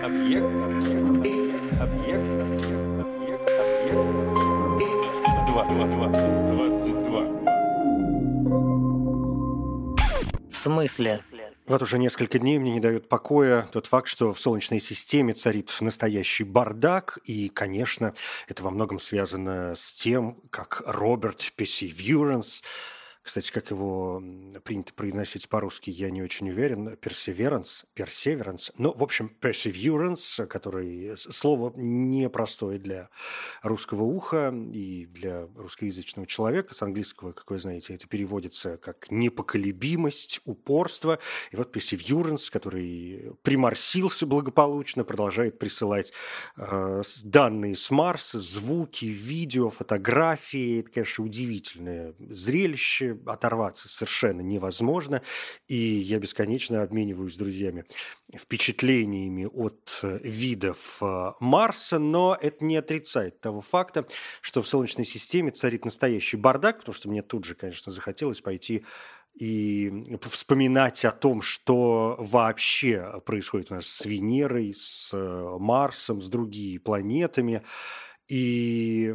Объект. Объект. Объект. Объект. Два. Два. Два. Двадцать два. В смысле? Вот уже несколько дней мне не дает покоя тот факт, что в Солнечной системе царит настоящий бардак, и, конечно, это во многом связано с тем, как Роберт Perseverance кстати, как его принято произносить по-русски, я не очень уверен. Perseverance, Perseverance. Ну, в общем, Perseverance, который слово непростое для русского уха и для русскоязычного человека. С английского, как вы знаете, это переводится как непоколебимость, упорство. И вот Perseverance, который приморсился благополучно, продолжает присылать э, данные с Марса, звуки, видео, фотографии. Это, конечно, удивительное зрелище оторваться совершенно невозможно. И я бесконечно обмениваюсь с друзьями впечатлениями от э, видов э, Марса, но это не отрицает того факта, что в Солнечной системе царит настоящий бардак, потому что мне тут же, конечно, захотелось пойти и вспоминать о том, что вообще происходит у нас с Венерой, с э, Марсом, с другими планетами. И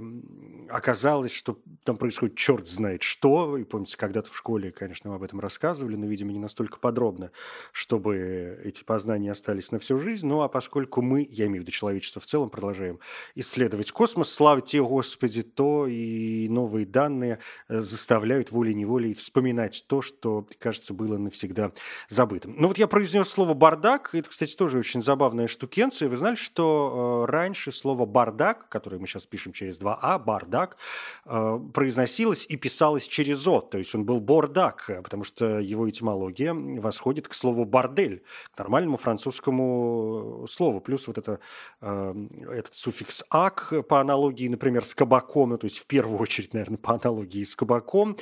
оказалось, что там происходит черт знает что. И помните, когда-то в школе, конечно, мы об этом рассказывали, но, видимо, не настолько подробно, чтобы эти познания остались на всю жизнь. Ну, а поскольку мы, я имею в виду человечество в целом, продолжаем исследовать космос, слава тебе, Господи, то и новые данные э, заставляют волей-неволей вспоминать то, что, кажется, было навсегда забытым. Ну, вот я произнес слово «бардак». Это, кстати, тоже очень забавная штукенция. Вы знали, что э, раньше слово «бардак», которое мы сейчас пишем через 2А, бардак, э, произносилось и писалось через О, то есть он был бордак, э, потому что его этимология восходит к слову бордель, к нормальному французскому слову, плюс вот это, э, этот суффикс «ак» по аналогии, например, с кабаком, ну, то есть в первую очередь, наверное, по аналогии с кабаком,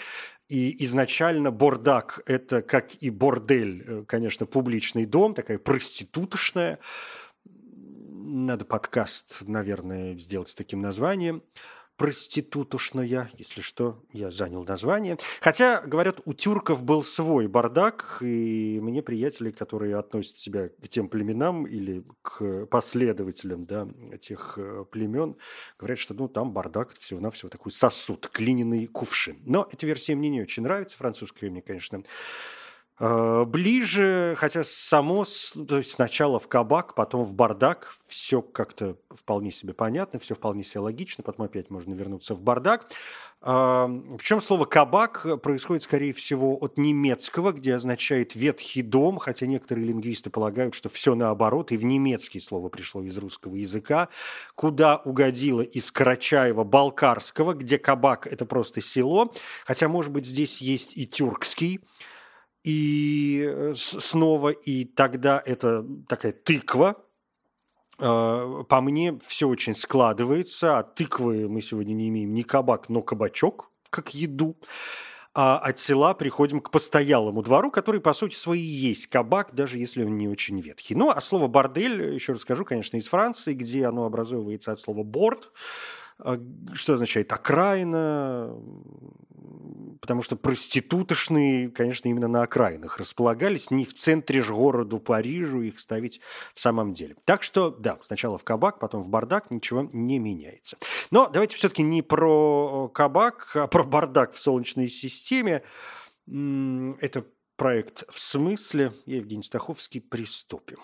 и изначально бордак – это, как и бордель, конечно, публичный дом, такая проститутошная, надо подкаст, наверное, сделать с таким названием. Проститутушная, если что, я занял название. Хотя, говорят, у тюрков был свой бардак, и мне приятели, которые относят себя к тем племенам или к последователям да, этих э, племен, говорят, что ну, там бардак всего-навсего такой сосуд, клиненный кувшин. Но эта версия мне не очень нравится, французская мне, конечно, ближе, хотя само, то есть сначала в кабак, потом в бардак, все как-то вполне себе понятно, все вполне себе логично, потом опять можно вернуться в бардак. Причем слово «кабак» происходит, скорее всего, от немецкого, где означает «ветхий дом», хотя некоторые лингвисты полагают, что все наоборот, и в немецкий слово пришло из русского языка, куда угодило из Карачаева-Балкарского, где кабак – это просто село, хотя, может быть, здесь есть и тюркский, и э, снова, и тогда это такая тыква, а, по мне все очень складывается. От тыквы мы сегодня не имеем ни кабак, но кабачок, как еду. А от села приходим к постоялому двору, который, по сути своей, есть кабак, даже если он не очень ветхий. Ну, а слово «бордель», еще расскажу, конечно, из Франции, где оно образовывается от слова «борд», а, что означает окраина, потому что проститутошные, конечно, именно на окраинах располагались, не в центре же города Парижу их ставить в самом деле. Так что, да, сначала в кабак, потом в бардак, ничего не меняется. Но давайте все-таки не про кабак, а про бардак в Солнечной системе. Это проект «В смысле?» Я Евгений Стаховский. Приступим.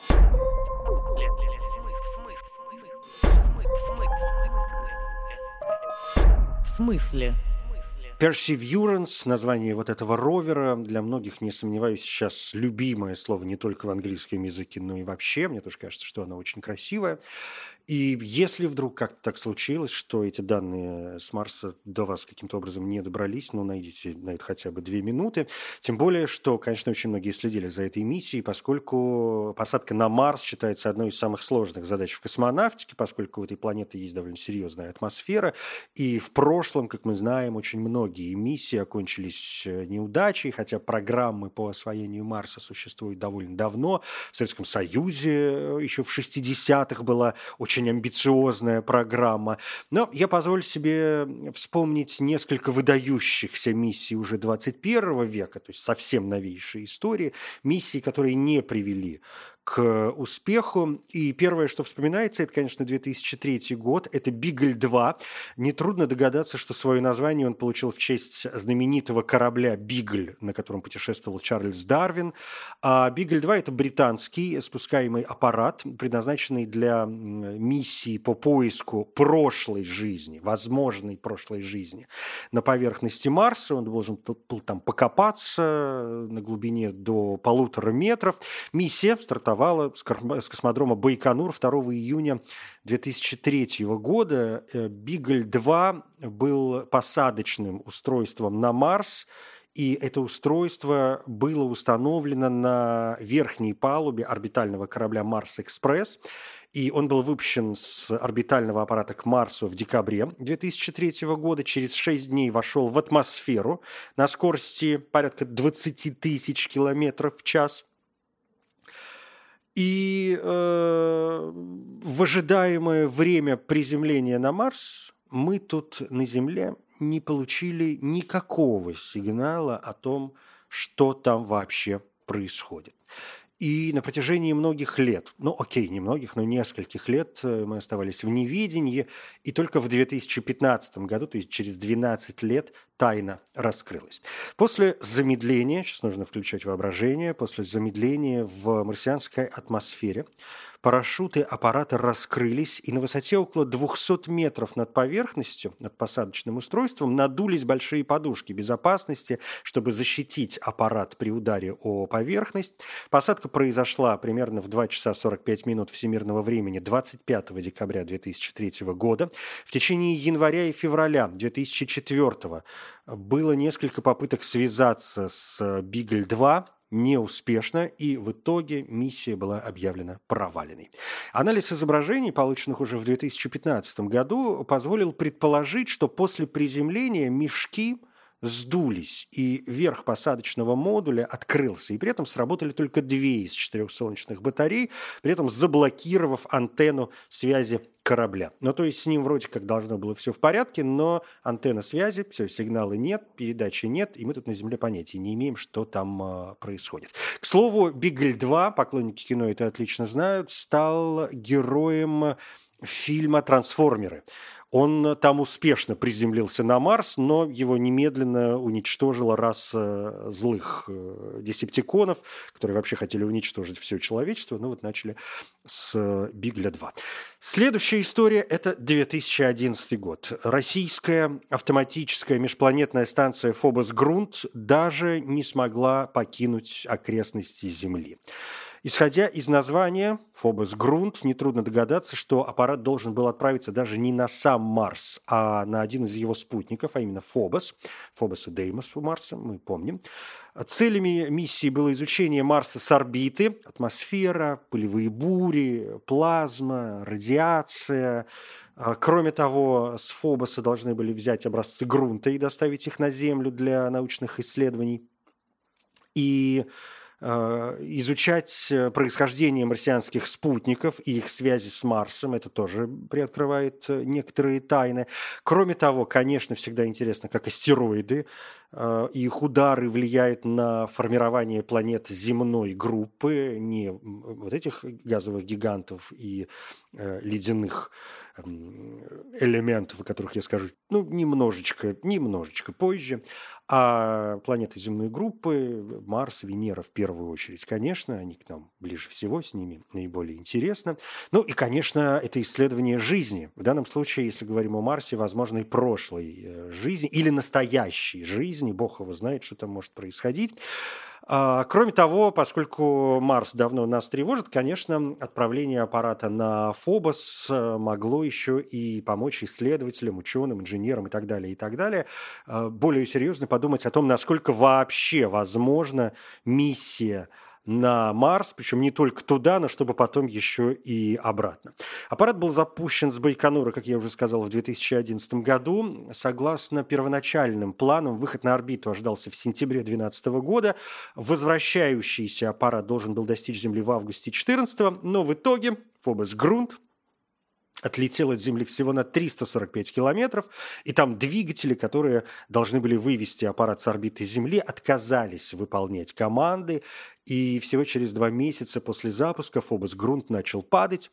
В смысле? Perseverance, название вот этого ровера, для многих, не сомневаюсь, сейчас любимое слово не только в английском языке, но и вообще. Мне тоже кажется, что оно очень красивое. И если вдруг как-то так случилось, что эти данные с Марса до вас каким-то образом не добрались, ну, найдите на это хотя бы две минуты. Тем более, что, конечно, очень многие следили за этой миссией, поскольку посадка на Марс считается одной из самых сложных задач в космонавтике, поскольку у этой планеты есть довольно серьезная атмосфера. И в прошлом, как мы знаем, очень многие миссии окончились э, неудачей, хотя программы по освоению Марса существуют довольно давно. В Советском Союзе э, еще в 60-х была очень амбициозная программа. Но я позволю себе вспомнить несколько выдающихся миссий уже 21 века, то есть совсем новейшие истории, миссии, которые не привели к успеху. И первое, что вспоминается, это, конечно, 2003 год. Это «Бигль-2». Нетрудно догадаться, что свое название он получил в честь знаменитого корабля «Бигль», на котором путешествовал Чарльз Дарвин. А «Бигль-2» – это британский спускаемый аппарат, предназначенный для миссии по поиску прошлой жизни, возможной прошлой жизни на поверхности Марса. Он должен был там покопаться на глубине до полутора метров. Миссия стартовала с космодрома Байконур 2 июня 2003 года. Э, Бигль-2 был посадочным устройством на Марс, и это устройство было установлено на верхней палубе орбитального корабля «Марс-Экспресс». И он был выпущен с орбитального аппарата к Марсу в декабре 2003 года. Через 6 дней вошел в атмосферу на скорости порядка 20 тысяч километров в час. И э, в ожидаемое время приземления на Марс мы тут на Земле не получили никакого сигнала о том, что там вообще происходит. И на протяжении многих лет, ну окей, не многих, но нескольких лет э, мы оставались в неведении, и только в 2015 году, то есть через 12 лет, тайна раскрылась. После замедления, сейчас нужно включать воображение, после замедления в марсианской атмосфере парашюты аппарата раскрылись, и на высоте около 200 метров над поверхностью, над посадочным устройством, надулись большие подушки безопасности, чтобы защитить аппарат при ударе о поверхность. Посадка произошла примерно в 2 часа 45 минут всемирного времени 25 декабря 2003 года. В течение января и февраля 2004 было несколько попыток связаться с Бигль-2, неуспешно, и в итоге миссия была объявлена проваленной. Анализ изображений, полученных уже в 2015 году, позволил предположить, что после приземления мешки сдулись, и верх посадочного модуля открылся, и при этом сработали только две из четырех солнечных батарей, при этом заблокировав антенну связи корабля. Ну, то есть с ним вроде как должно было все в порядке, но антенна связи, все, сигнала нет, передачи нет, и мы тут на Земле понятия не имеем, что там э, происходит. К слову, Бигль 2, поклонники кино это отлично знают, стал героем фильма «Трансформеры». Он там успешно приземлился на Марс, но его немедленно уничтожила раса злых э, десептиконов, которые вообще хотели уничтожить все человечество. Ну вот начали с Бигля-2. Следующая история – это 2011 год. Российская автоматическая межпланетная станция Фобос-Грунт даже не смогла покинуть окрестности Земли. Исходя из названия Фобос Грунт, нетрудно догадаться, что аппарат должен был отправиться даже не на сам Марс, а на один из его спутников, а именно Фобос, Фобос и Деймос у Марса, мы помним. Целями миссии было изучение Марса с орбиты, атмосфера, пылевые бури, плазма, радиация. А, кроме того, с Фобоса должны были взять образцы грунта и доставить их на Землю для научных исследований. И изучать э, происхождение марсианских спутников и их связи с Марсом. Это тоже приоткрывает э, некоторые тайны. Кроме того, конечно, всегда интересно, как астероиды и их удары влияют на формирование планет земной группы, не вот этих газовых гигантов и ледяных элементов, о которых я скажу, ну, немножечко, немножечко позже. А планеты земной группы, Марс, Венера в первую очередь, конечно, они к нам ближе всего, с ними наиболее интересно. Ну и, конечно, это исследование жизни. В данном случае, если говорим о Марсе, возможно, и прошлой э, жизни или настоящей жизни. Бог его знает, что там может происходить. А, кроме того, поскольку Марс давно нас тревожит, конечно, отправление аппарата на Фобос э, могло еще и помочь исследователям, ученым, инженерам и так далее, и так далее, э, более серьезно о том, насколько вообще возможна миссия на Марс, причем не только туда, но чтобы потом еще и обратно. Аппарат был запущен с Байконура, как я уже сказал, в 2011 году. Согласно первоначальным планам, выход на орбиту ожидался в сентябре 2012 года. Возвращающийся аппарат должен был достичь Земли в августе 2014, но в итоге Фобос Грунт отлетел от Земли всего на 345 километров, и там двигатели, которые должны были вывести аппарат с орбиты Земли, отказались выполнять команды, и всего через два месяца после запуска Фобос грунт начал падать,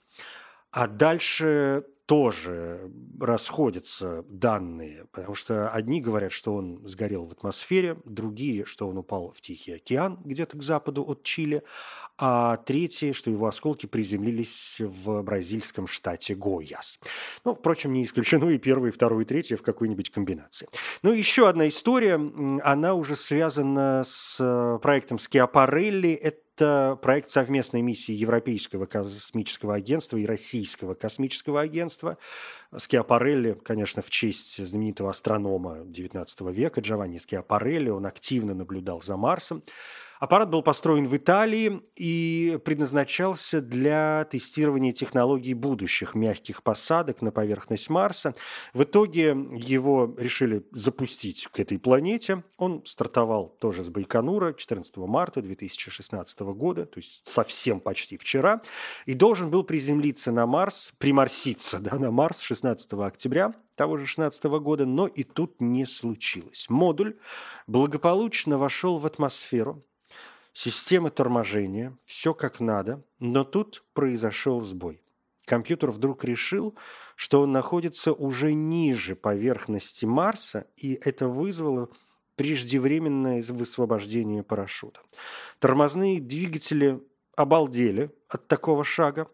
а дальше тоже расходятся данные, потому что одни говорят, что он сгорел в атмосфере, другие, что он упал в Тихий океан где-то к западу от Чили, а третьи, что его осколки приземлились в бразильском штате Гойяс. Ну, впрочем, не исключено и первое, и второе, и третье в какой-нибудь комбинации. Ну, еще одна история, она уже связана с э, проектом Скиапарелли. Это это проект совместной миссии Европейского космического агентства и Российского космического агентства. Скиапарелли, конечно, в честь знаменитого астронома XIX века Джованни Скиапарелли, он активно наблюдал за Марсом. Аппарат был построен в Италии и предназначался для тестирования технологий будущих мягких посадок на поверхность Марса. В итоге его решили запустить к этой планете. Он стартовал тоже с Байконура 14 марта 2016 года, то есть совсем почти вчера, и должен был приземлиться на Марс, приморситься да, на Марс 16 октября того же 16 года, но и тут не случилось. Модуль благополучно вошел в атмосферу, Система торможения, все как надо, но тут произошел сбой. Компьютер вдруг решил, что он находится уже ниже поверхности Марса, и это вызвало преждевременное высвобождение парашюта. Тормозные двигатели обалдели от такого шага,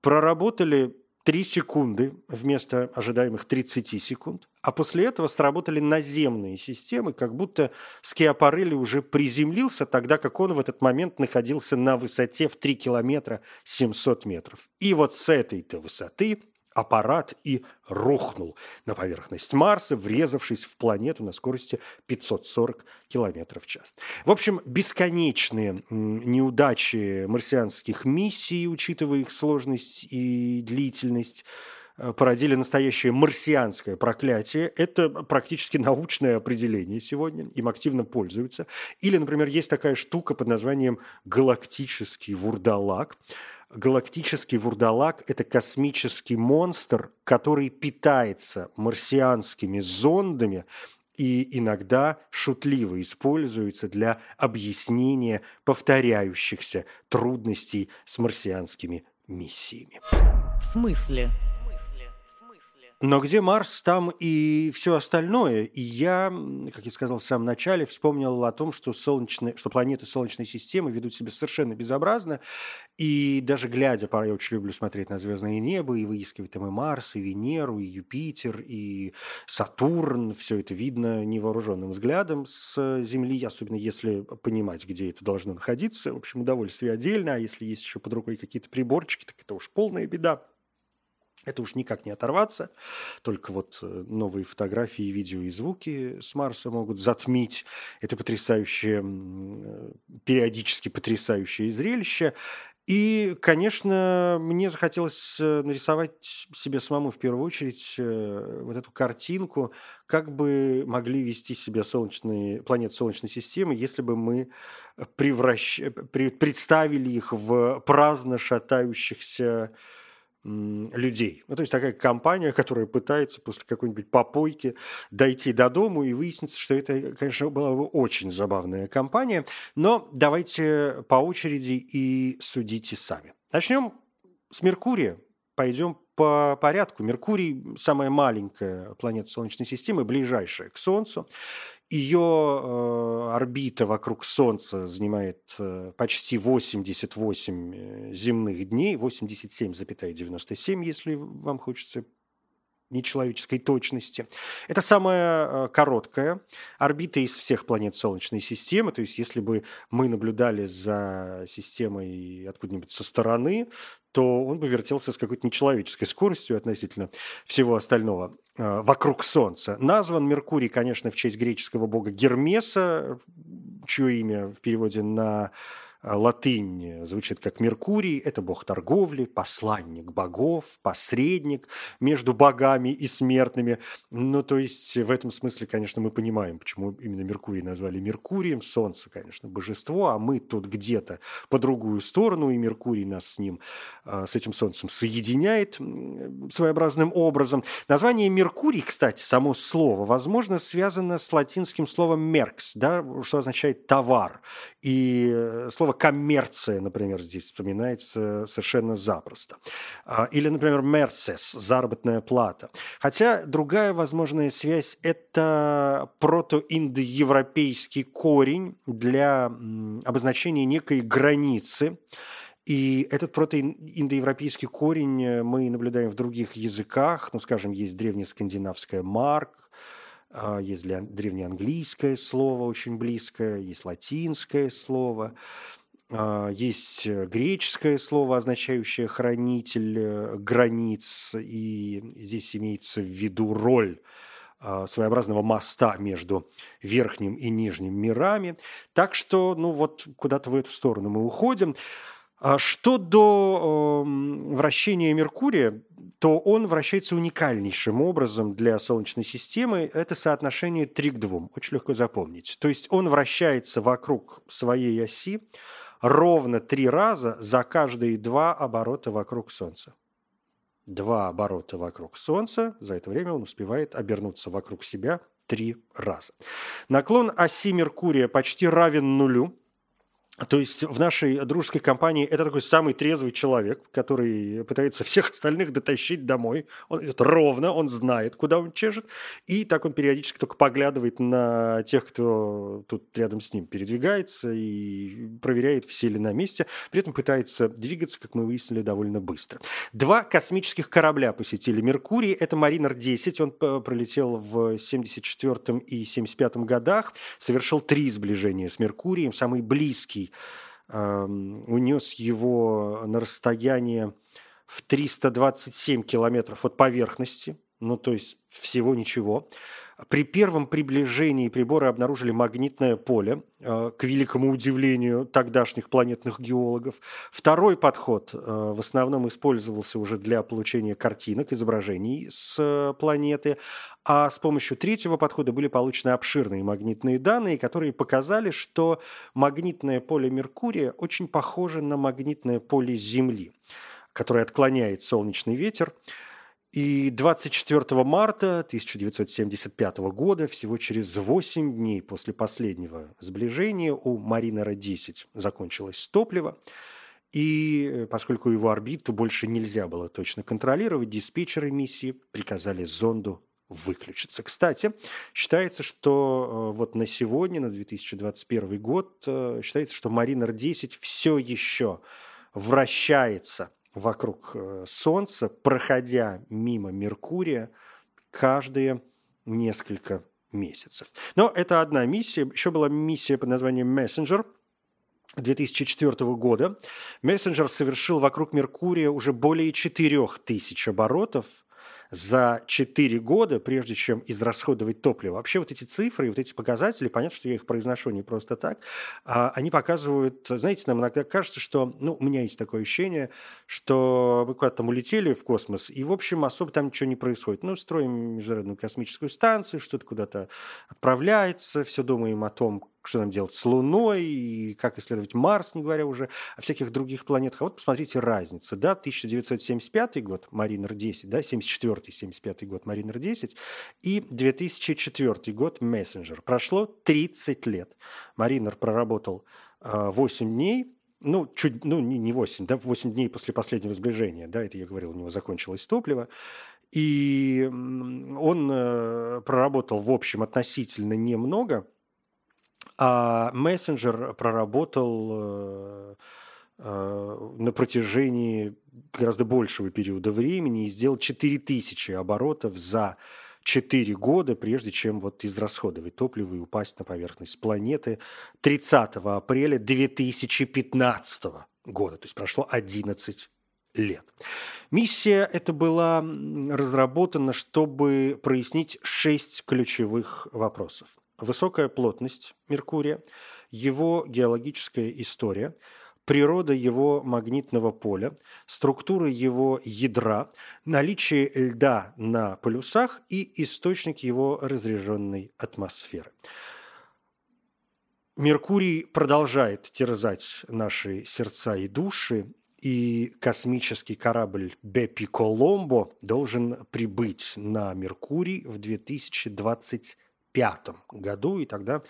проработали 3 секунды вместо ожидаемых 30 секунд, а после этого сработали наземные системы, как будто Скиапарелли уже приземлился, тогда как он в этот момент находился на высоте в 3 километра 700 метров. И вот с этой-то высоты аппарат и рухнул на поверхность Марса, врезавшись в планету на скорости 540 км в час. В общем, бесконечные неудачи марсианских миссий, учитывая их сложность и длительность, породили настоящее марсианское проклятие. Это практически научное определение сегодня, им активно пользуются. Или, например, есть такая штука под названием галактический вурдалак – галактический вурдалак – это космический монстр, который питается марсианскими зондами и иногда шутливо используется для объяснения повторяющихся трудностей с марсианскими миссиями. В смысле? Но где Марс, там и все остальное. И я, как я сказал в самом начале, вспомнил о том, что, солнечные, что планеты Солнечной системы ведут себя совершенно безобразно. И даже глядя, я очень люблю смотреть на звездное небо и выискивать там и Марс, и Венеру, и Юпитер, и Сатурн. Все это видно невооруженным взглядом с Земли, особенно если понимать, где это должно находиться. В общем, удовольствие отдельно. А если есть еще под рукой какие-то приборчики, так это уж полная беда. Это уж никак не оторваться. Только вот э, новые фотографии, видео и звуки с Марса могут затмить это потрясающее, э, периодически потрясающее зрелище. И, конечно, мне захотелось э, нарисовать себе самому в первую очередь вот эту картинку, как бы могли вести себя солнечные, планеты Солнечной системы, если бы мы превращ... представили их в праздно шатающихся людей. Ну, то есть такая компания, которая пытается после какой-нибудь попойки дойти до дому и выяснится, что это, конечно, была бы очень забавная компания. Но давайте по очереди и судите сами. Начнем с Меркурия. Пойдем по порядку. Меркурий – самая маленькая планета Солнечной системы, ближайшая к Солнцу. Ее э, орбита вокруг Солнца занимает э, почти 88 э, земных дней, 87,97, если вам хочется нечеловеческой точности. Это самая короткая орбита из всех планет Солнечной системы. То есть, если бы мы наблюдали за системой откуда-нибудь со стороны, то он бы вертелся с какой-то нечеловеческой скоростью относительно всего остального вокруг Солнца. Назван Меркурий, конечно, в честь греческого бога Гермеса, чье имя в переводе на латынь звучит как Меркурий, это бог торговли, посланник богов, посредник между богами и смертными. Ну, то есть в этом смысле, конечно, мы понимаем, почему именно Меркурий назвали Меркурием. Солнце, конечно, божество, а мы тут где-то по другую сторону, и Меркурий нас с ним, а, с этим Солнцем соединяет своеобразным образом. Название Меркурий, кстати, само слово, возможно, связано с латинским словом «меркс», да, что означает «товар». И э, слово коммерция, например, здесь вспоминается совершенно запросто. А, или, например, мерсес, заработная плата. Хотя другая возможная связь – это протоиндоевропейский корень для обозначения некой границы, и этот протоиндоевропейский корень мы наблюдаем в других языках. Ну, скажем, есть древнескандинавская «марк», есть древнеанглийское слово очень близкое, есть латинское слово. А, есть э, греческое слово, означающее хранитель э, границ, и здесь имеется в виду роль а, своеобразного моста между верхним и нижним мирами. Так что, ну вот, куда-то в эту сторону мы уходим. А что до э, вращения Меркурия, то он вращается уникальнейшим образом для Солнечной системы. Это соотношение 3 к 2. Очень легко запомнить. То есть он вращается вокруг своей оси, ровно три раза за каждые два оборота вокруг Солнца. Два оборота вокруг Солнца, за это время он успевает обернуться вокруг себя три раза. Наклон оси Меркурия почти равен нулю, то есть в нашей дружеской компании это такой самый трезвый человек, который пытается всех остальных дотащить домой. Он идет ровно, он знает, куда он чешет, и так он периодически только поглядывает на тех, кто тут рядом с ним передвигается и проверяет, все ли на месте. При этом пытается двигаться, как мы выяснили, довольно быстро. Два космических корабля посетили Меркурий. Это Маринер-10, он пролетел в 74 и 75 годах, совершил три сближения с Меркурием, самый близкий унес его на расстояние в 327 километров от поверхности, ну то есть всего ничего. При первом приближении приборы обнаружили магнитное поле, э, к великому удивлению тогдашних планетных геологов. Второй подход э, в основном использовался уже для получения картинок, изображений с э, планеты, а с помощью третьего подхода были получены обширные магнитные данные, которые показали, что магнитное поле Меркурия очень похоже на магнитное поле Земли, которое отклоняет солнечный ветер. И 24 марта 1975 года, всего через 8 дней после последнего сближения, у Маринера-10 закончилось топливо. И э, поскольку его орбиту больше нельзя было точно контролировать, диспетчеры миссии приказали зонду выключиться. Кстати, считается, что э, вот на сегодня, на 2021 год, э, считается, что Маринер-10 все еще вращается – вокруг э, Солнца, проходя мимо Меркурия каждые несколько месяцев. Но это одна миссия. Еще была миссия под названием Messenger 2004 года. Messenger совершил вокруг Меркурия уже более 4000 оборотов за 4 года, прежде чем израсходовать топливо. Вообще вот эти цифры и вот эти показатели, понятно, что я их произношу не просто так, а они показывают, знаете, нам иногда кажется, что, ну, у меня есть такое ощущение, что мы куда-то там улетели в космос, и, в общем, особо там ничего не происходит. Ну, строим Международную космическую станцию, что-то куда-то отправляется, все думаем о том, что нам делать с Луной, и как исследовать Марс, не говоря уже о всяких других планетах. А вот посмотрите разница, да, 1975 год, Маринер 10, да, 74-75 год, Маринер 10, и 2004 год, Мессенджер. Прошло 30 лет. Маринер проработал э, 8 дней, ну, чуть, ну, не 8, да, 8 дней после последнего сближения, да, это я говорил, у него закончилось топливо, и он э, проработал, в общем, относительно немного – а мессенджер проработал э, э, на протяжении гораздо большего периода времени и сделал 4000 оборотов за 4 года, прежде чем вот израсходовать топливо и упасть на поверхность планеты 30 апреля 2015 года. То есть прошло 11 лет. Миссия эта была разработана, чтобы прояснить шесть ключевых вопросов. Высокая плотность Меркурия, его геологическая история, природа его магнитного поля, структура его ядра, наличие льда на полюсах и источник его разряженной атмосферы. Меркурий продолжает терзать наши сердца и души, и космический корабль Бепи Коломбо должен прибыть на Меркурий в 2025 году, и тогда,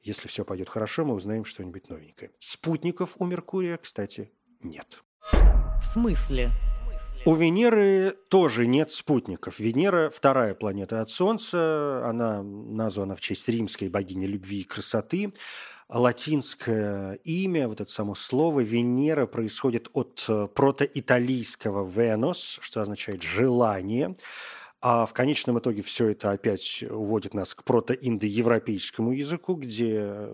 если все пойдет хорошо, мы узнаем что-нибудь новенькое. Спутников у Меркурия, кстати, нет. В смысле? У Венеры тоже нет спутников. Венера – вторая планета от Солнца. Она названа в честь римской богини любви и красоты латинское имя, вот это само слово Венера происходит от э, протоиталийского «venus», что означает «желание», а в конечном итоге все это опять уводит нас к протоиндоевропейскому языку, где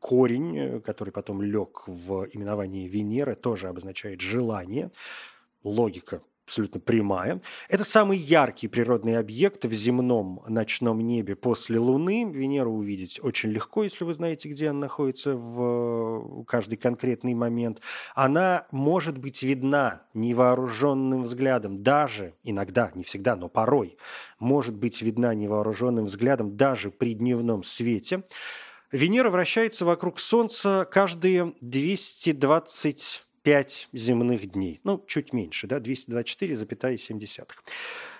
корень, который потом лег в именовании Венеры, тоже обозначает желание. Логика абсолютно прямая. Это самый яркий природный объект в земном ночном небе после Луны. Венеру увидеть очень легко, если вы знаете, где она находится в каждый конкретный момент. Она может быть видна невооруженным взглядом, даже иногда, не всегда, но порой, может быть видна невооруженным взглядом даже при дневном свете. Венера вращается вокруг Солнца каждые 220 5 земных дней. Ну, чуть меньше, да, 224,7.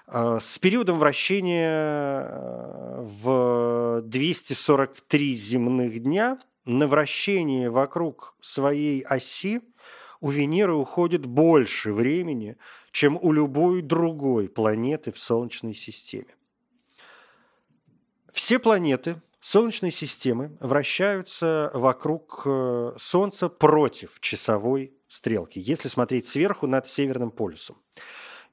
А, с периодом вращения э, в 243 земных дня на вращение вокруг своей оси у Венеры уходит больше времени, чем у любой другой планеты в Солнечной системе. Все планеты Солнечной системы вращаются вокруг э, Солнца против часовой стрелки, если смотреть сверху над Северным полюсом.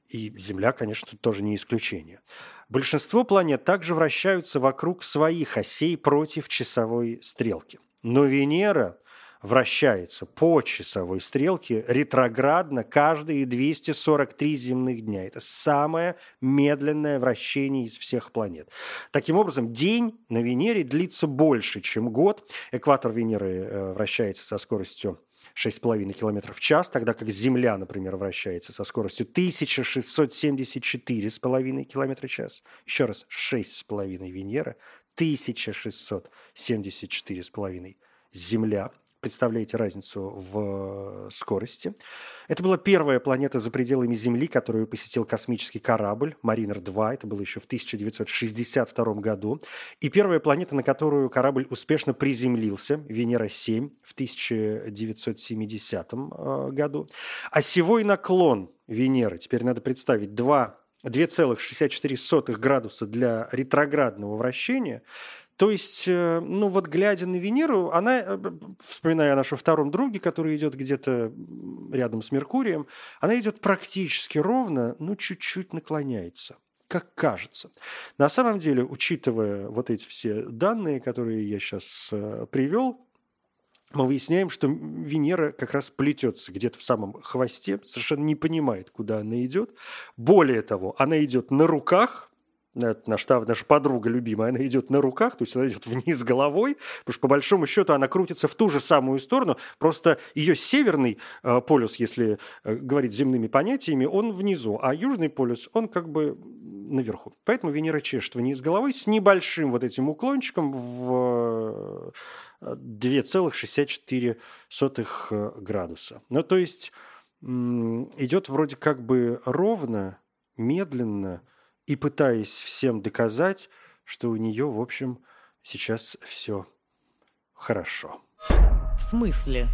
И Земля, конечно, тоже не исключение. Большинство планет также вращаются вокруг своих осей против часовой стрелки. Но Венера вращается по часовой стрелке ретроградно каждые 243 земных дня. Это самое медленное вращение из всех планет. Таким образом, день на Венере длится больше, чем год. Экватор Венеры э, вращается со скоростью 6,5 км в час, тогда как Земля, например, вращается со скоростью 1674,5 км в час. Еще раз, 6,5 Венера, 1674,5 Земля представляете разницу в скорости. Это была первая планета за пределами Земли, которую посетил космический корабль Маринер-2. Это было еще в 1962 году. И первая планета, на которую корабль успешно приземлился, Венера-7, в 1970 э, году. Осевой наклон Венеры, теперь надо представить, 2 2,64 градуса для ретроградного вращения – то есть, э, ну вот глядя на Венеру, она, э, вспоминая о нашем втором друге, который идет где-то рядом с Меркурием, она идет практически ровно, но чуть-чуть наклоняется как кажется. На самом деле, учитывая вот эти все данные, которые я сейчас э, привел, мы выясняем, что Венера как раз плетется где-то в самом хвосте, совершенно не понимает, куда она идет. Более того, она идет на руках, это наша, наша подруга любимая, она идет на руках, то есть она идет вниз головой, потому что по большому счету она крутится в ту же самую сторону, просто ее северный э, полюс, если э, говорить земными понятиями, он внизу, а южный полюс, он как бы наверху. Поэтому Венера чешет вниз головой с небольшим вот этим уклончиком в 2,64 э, градуса. Ну, то есть идет вроде как бы ровно, медленно, и пытаясь всем доказать, что у нее, в общем, сейчас все хорошо. В смысле?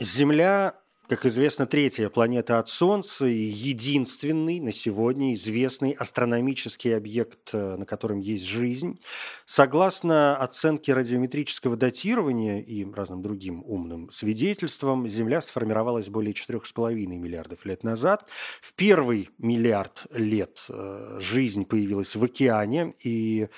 Земля как известно, третья планета от Солнца и единственный на сегодня известный астрономический объект, э, на котором есть жизнь. Согласно оценке радиометрического датирования и разным другим умным свидетельствам, Земля сформировалась более 4,5 миллиардов лет назад. В первый миллиард лет э, жизнь появилась в океане, и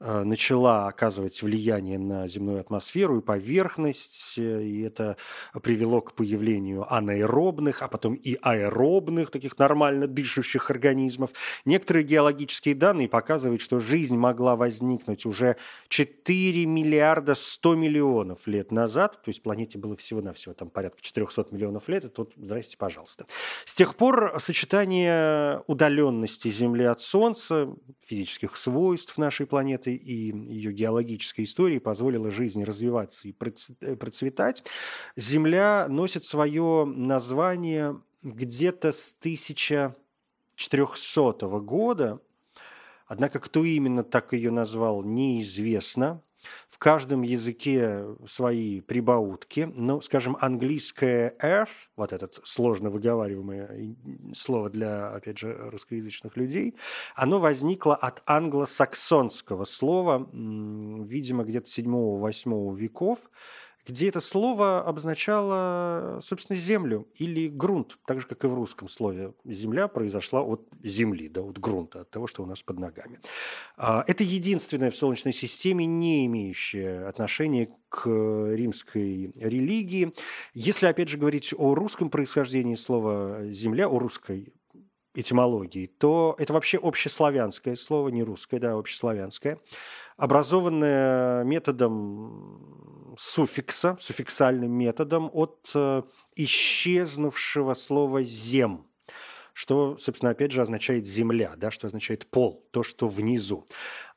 начала оказывать влияние на земную атмосферу и поверхность, э, и это привело к появлению анаэробных, а потом и аэробных, таких нормально дышащих организмов. Некоторые геологические данные показывают, что жизнь могла возникнуть уже 4 миллиарда 100 миллионов лет назад, то есть планете было всего-навсего там порядка 400 миллионов лет, и тут, здрасте, пожалуйста. С тех пор сочетание удаленности Земли от Солнца, физических свойств нашей планеты планеты и ее геологической истории позволила жизни развиваться и э, процветать, Земля носит свое название где-то с 1400 года, однако кто именно так ее назвал, неизвестно. В каждом языке свои прибаутки. Ну, скажем, английское earth, вот этот сложно выговариваемое слово для, опять же, русскоязычных людей, оно возникло от англосаксонского слова, видимо, где-то 7-8 веков, где это слово обозначало, собственно, землю или грунт, так же, как и в русском слове. Земля произошла от земли, да, от грунта, от того, что у нас под ногами. А, это единственное в Солнечной системе, не имеющее отношения к римской религии. Если, опять же, говорить о русском происхождении слова «земля», о русской этимологии, то это вообще общеславянское слово, не русское, да, общеславянское, образованное методом суффикса, суффиксальным методом от э, исчезнувшего слова «зем», что, собственно, опять же означает «земля», да, что означает «пол», то, что внизу.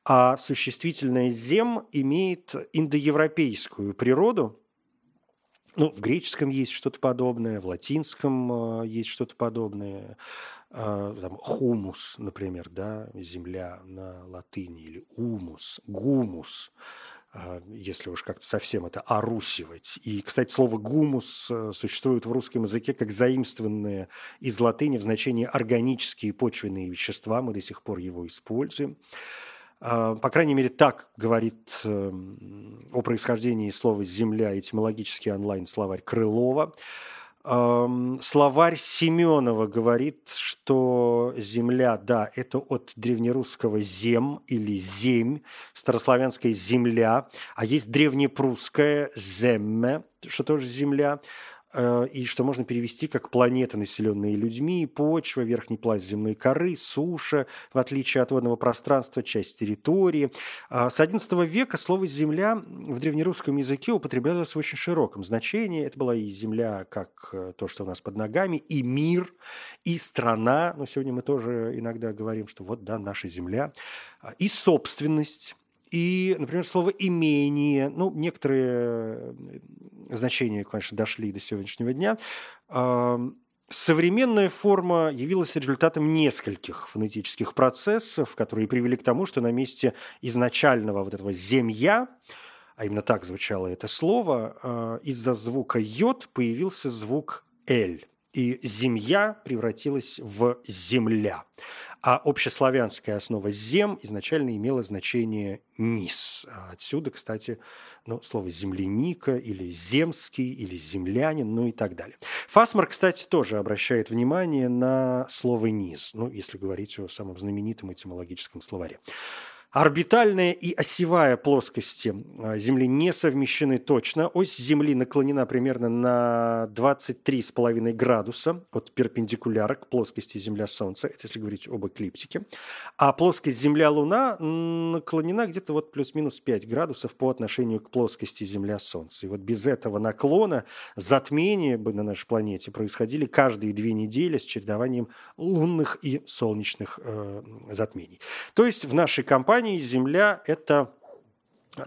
А существительное «зем» имеет индоевропейскую природу, ну, в греческом есть что-то подобное, в латинском э, есть что-то подобное. Э, там, хумус, например, да, земля на латыни, или умус, гумус. А, если уж как-то совсем это орусивать. И, кстати, слово «гумус» э, существует в русском языке как заимствованное из латыни в значении органические почвенные вещества. Мы до сих пор его используем. А, по крайней мере, так говорит эм, о происхождении слова «земля» этимологический онлайн-словарь Крылова. Словарь Семенова говорит, что земля, да, это от древнерусского «зем» или «земь», старославянская «земля», а есть древнепрусская «земме», что тоже «земля», и что можно перевести как планеты, населенные людьми, почва, верхний пласт земной коры, суша, в отличие от водного пространства, часть территории. А с XI века слово «земля» в древнерусском языке употреблялось в очень широком значении. Это была и земля, как э, то, что у нас под ногами, и мир, и страна. Но сегодня мы тоже иногда говорим, что вот, да, наша земля. А, и собственность и, например, слово «имение», ну, некоторые э, значения, конечно, дошли до сегодняшнего дня. Современная форма явилась результатом нескольких фонетических процессов, которые привели к тому, что на месте изначального вот этого «земья», а именно так звучало это слово, э, из-за звука «йод» появился звук «эль» и земля превратилась в земля. А общеславянская основа «зем» изначально имела значение «низ». А отсюда, кстати, ну, слово «земляника» или «земский» или «землянин», ну и так далее. Фасмар, кстати, тоже обращает внимание на слово «низ», ну, если говорить о самом знаменитом этимологическом словаре. Орбитальная и осевая плоскости а, Земли не совмещены точно. Ось Земли наклонена примерно на 23,5 градуса от перпендикуляра к плоскости Земля-Солнце. Это если говорить об эклиптике. А плоскость Земля-Луна наклонена где-то вот плюс-минус 5 градусов по отношению к плоскости Земля-Солнце. И вот без этого наклона затмения бы на нашей планете происходили каждые две недели с чередованием лунных и солнечных э, затмений. То есть в нашей компании компании Земля – это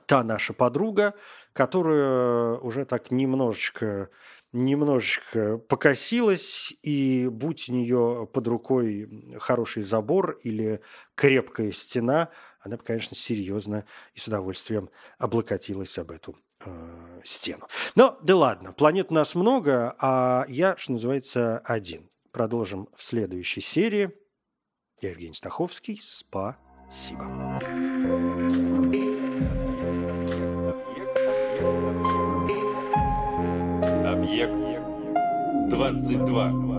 та наша подруга, которая уже так немножечко немножечко покосилась, и будь у нее под рукой хороший забор или крепкая стена, она бы, конечно, серьезно и с удовольствием облокотилась об эту э, стену. Но да ладно, планет у нас много, а я, что называется, один. Продолжим в следующей серии. Я Евгений Стаховский. Спа. Спасибо. Объект 22.